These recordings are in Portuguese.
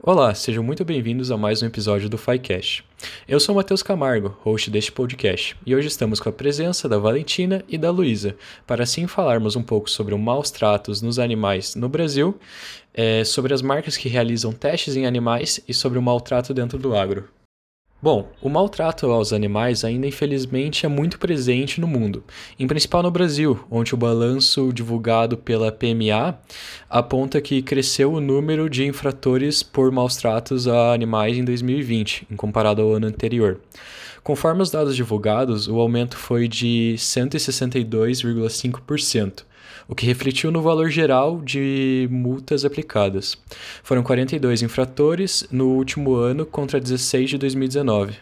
Olá, sejam muito bem-vindos a mais um episódio do FiCast. Eu sou Matheus Camargo, host deste podcast, e hoje estamos com a presença da Valentina e da Luísa, para assim falarmos um pouco sobre os maus tratos nos animais no Brasil, é, sobre as marcas que realizam testes em animais e sobre o maltrato dentro do agro. Bom, o maltrato aos animais ainda infelizmente é muito presente no mundo, em principal no Brasil, onde o balanço divulgado pela PMA aponta que cresceu o número de infratores por maus tratos a animais em 2020, em comparado ao ano anterior. Conforme os dados divulgados, o aumento foi de 162,5% o que refletiu no valor geral de multas aplicadas. Foram 42 infratores no último ano contra 16 de 2019.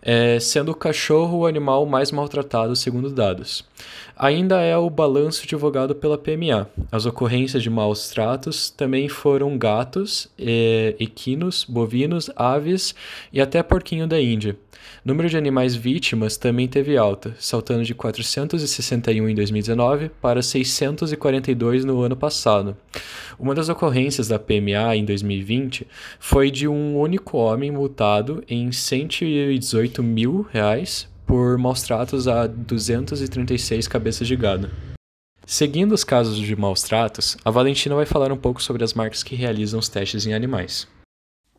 É, sendo o cachorro o animal mais maltratado, segundo dados. Ainda é o balanço divulgado pela PMA. As ocorrências de maus tratos também foram gatos, é, equinos, bovinos, aves e até porquinho da Índia. O número de animais vítimas também teve alta, saltando de 461 em 2019 para 642 no ano passado. Uma das ocorrências da PMA em 2020 foi de um único homem multado em 118 mil reais por maus tratos a 236 cabeças de gado. Seguindo os casos de maus tratos, a Valentina vai falar um pouco sobre as marcas que realizam os testes em animais.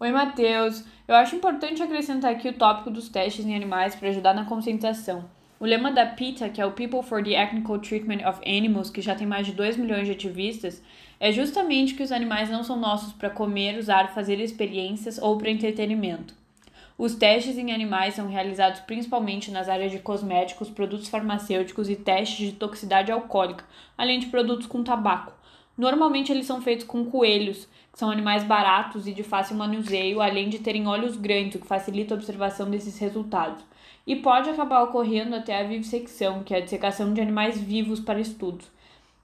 Oi, Matheus! Eu acho importante acrescentar aqui o tópico dos testes em animais para ajudar na conscientização. O lema da PETA, que é o People for the Ethical Treatment of Animals, que já tem mais de 2 milhões de ativistas, é justamente que os animais não são nossos para comer, usar, fazer experiências ou para entretenimento. Os testes em animais são realizados principalmente nas áreas de cosméticos, produtos farmacêuticos e testes de toxicidade alcoólica, além de produtos com tabaco. Normalmente eles são feitos com coelhos, que são animais baratos e de fácil manuseio, além de terem olhos grandes, o que facilita a observação desses resultados. E pode acabar ocorrendo até a vivissecção, que é a dissecação de animais vivos para estudos.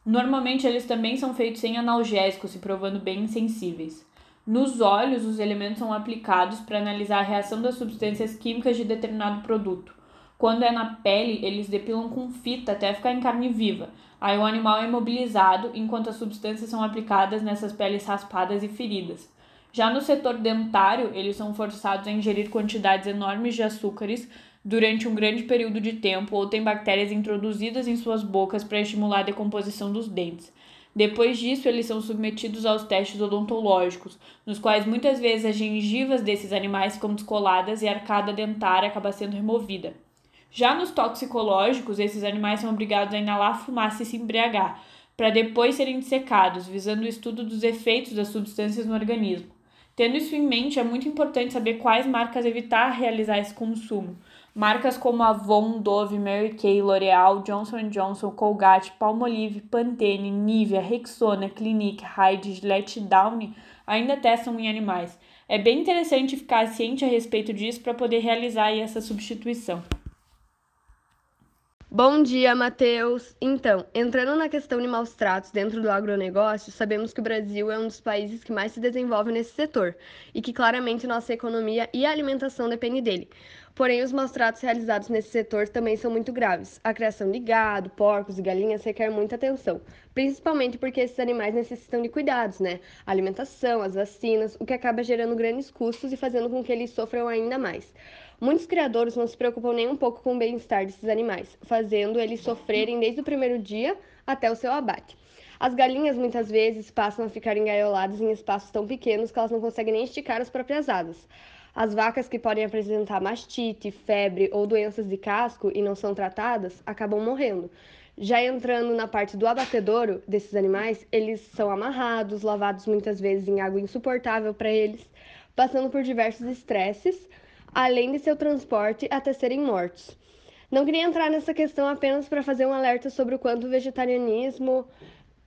Normalmente eles também são feitos sem analgésicos, se provando bem insensíveis. Nos olhos, os elementos são aplicados para analisar a reação das substâncias químicas de determinado produto. Quando é na pele, eles depilam com fita até ficar em carne viva. Aí o animal é imobilizado enquanto as substâncias são aplicadas nessas peles raspadas e feridas. Já no setor dentário, eles são forçados a ingerir quantidades enormes de açúcares durante um grande período de tempo ou têm bactérias introduzidas em suas bocas para estimular a decomposição dos dentes. Depois disso, eles são submetidos aos testes odontológicos, nos quais muitas vezes as gengivas desses animais ficam descoladas e a arcada dentária acaba sendo removida. Já nos toxicológicos, esses animais são obrigados a inalar fumaça e se embriagar, para depois serem dissecados, visando o estudo dos efeitos das substâncias no organismo. Tendo isso em mente, é muito importante saber quais marcas evitar realizar esse consumo. Marcas como Avon, Dove, Mary Kay, L'Oreal, Johnson Johnson, Colgate, Palmolive, Pantene, Nivea, Rexona, Clinique, Hyde, Gillette Downy ainda testam em animais. É bem interessante ficar ciente a respeito disso para poder realizar essa substituição. Bom dia, Matheus! Então, entrando na questão de maus tratos dentro do agronegócio, sabemos que o Brasil é um dos países que mais se desenvolve nesse setor e que claramente nossa economia e alimentação dependem dele. Porém, os maus tratos realizados nesse setor também são muito graves. A criação de gado, porcos e galinhas requer muita atenção, principalmente porque esses animais necessitam de cuidados, né? A alimentação, as vacinas, o que acaba gerando grandes custos e fazendo com que eles sofram ainda mais. Muitos criadores não se preocupam nem um pouco com o bem-estar desses animais, fazendo eles sofrerem desde o primeiro dia até o seu abate. As galinhas muitas vezes passam a ficar engaioladas em espaços tão pequenos que elas não conseguem nem esticar as próprias asas. As vacas que podem apresentar mastite, febre ou doenças de casco e não são tratadas acabam morrendo. Já entrando na parte do abatedouro desses animais, eles são amarrados, lavados muitas vezes em água insuportável para eles, passando por diversos estresses além de seu transporte até serem mortos. Não queria entrar nessa questão apenas para fazer um alerta sobre o quanto o vegetarianismo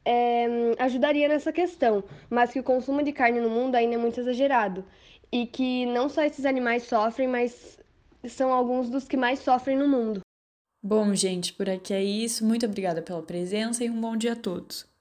é, ajudaria nessa questão, mas que o consumo de carne no mundo ainda é muito exagerado e que não só esses animais sofrem, mas são alguns dos que mais sofrem no mundo. Bom, gente, por aqui é isso. Muito obrigada pela presença e um bom dia a todos.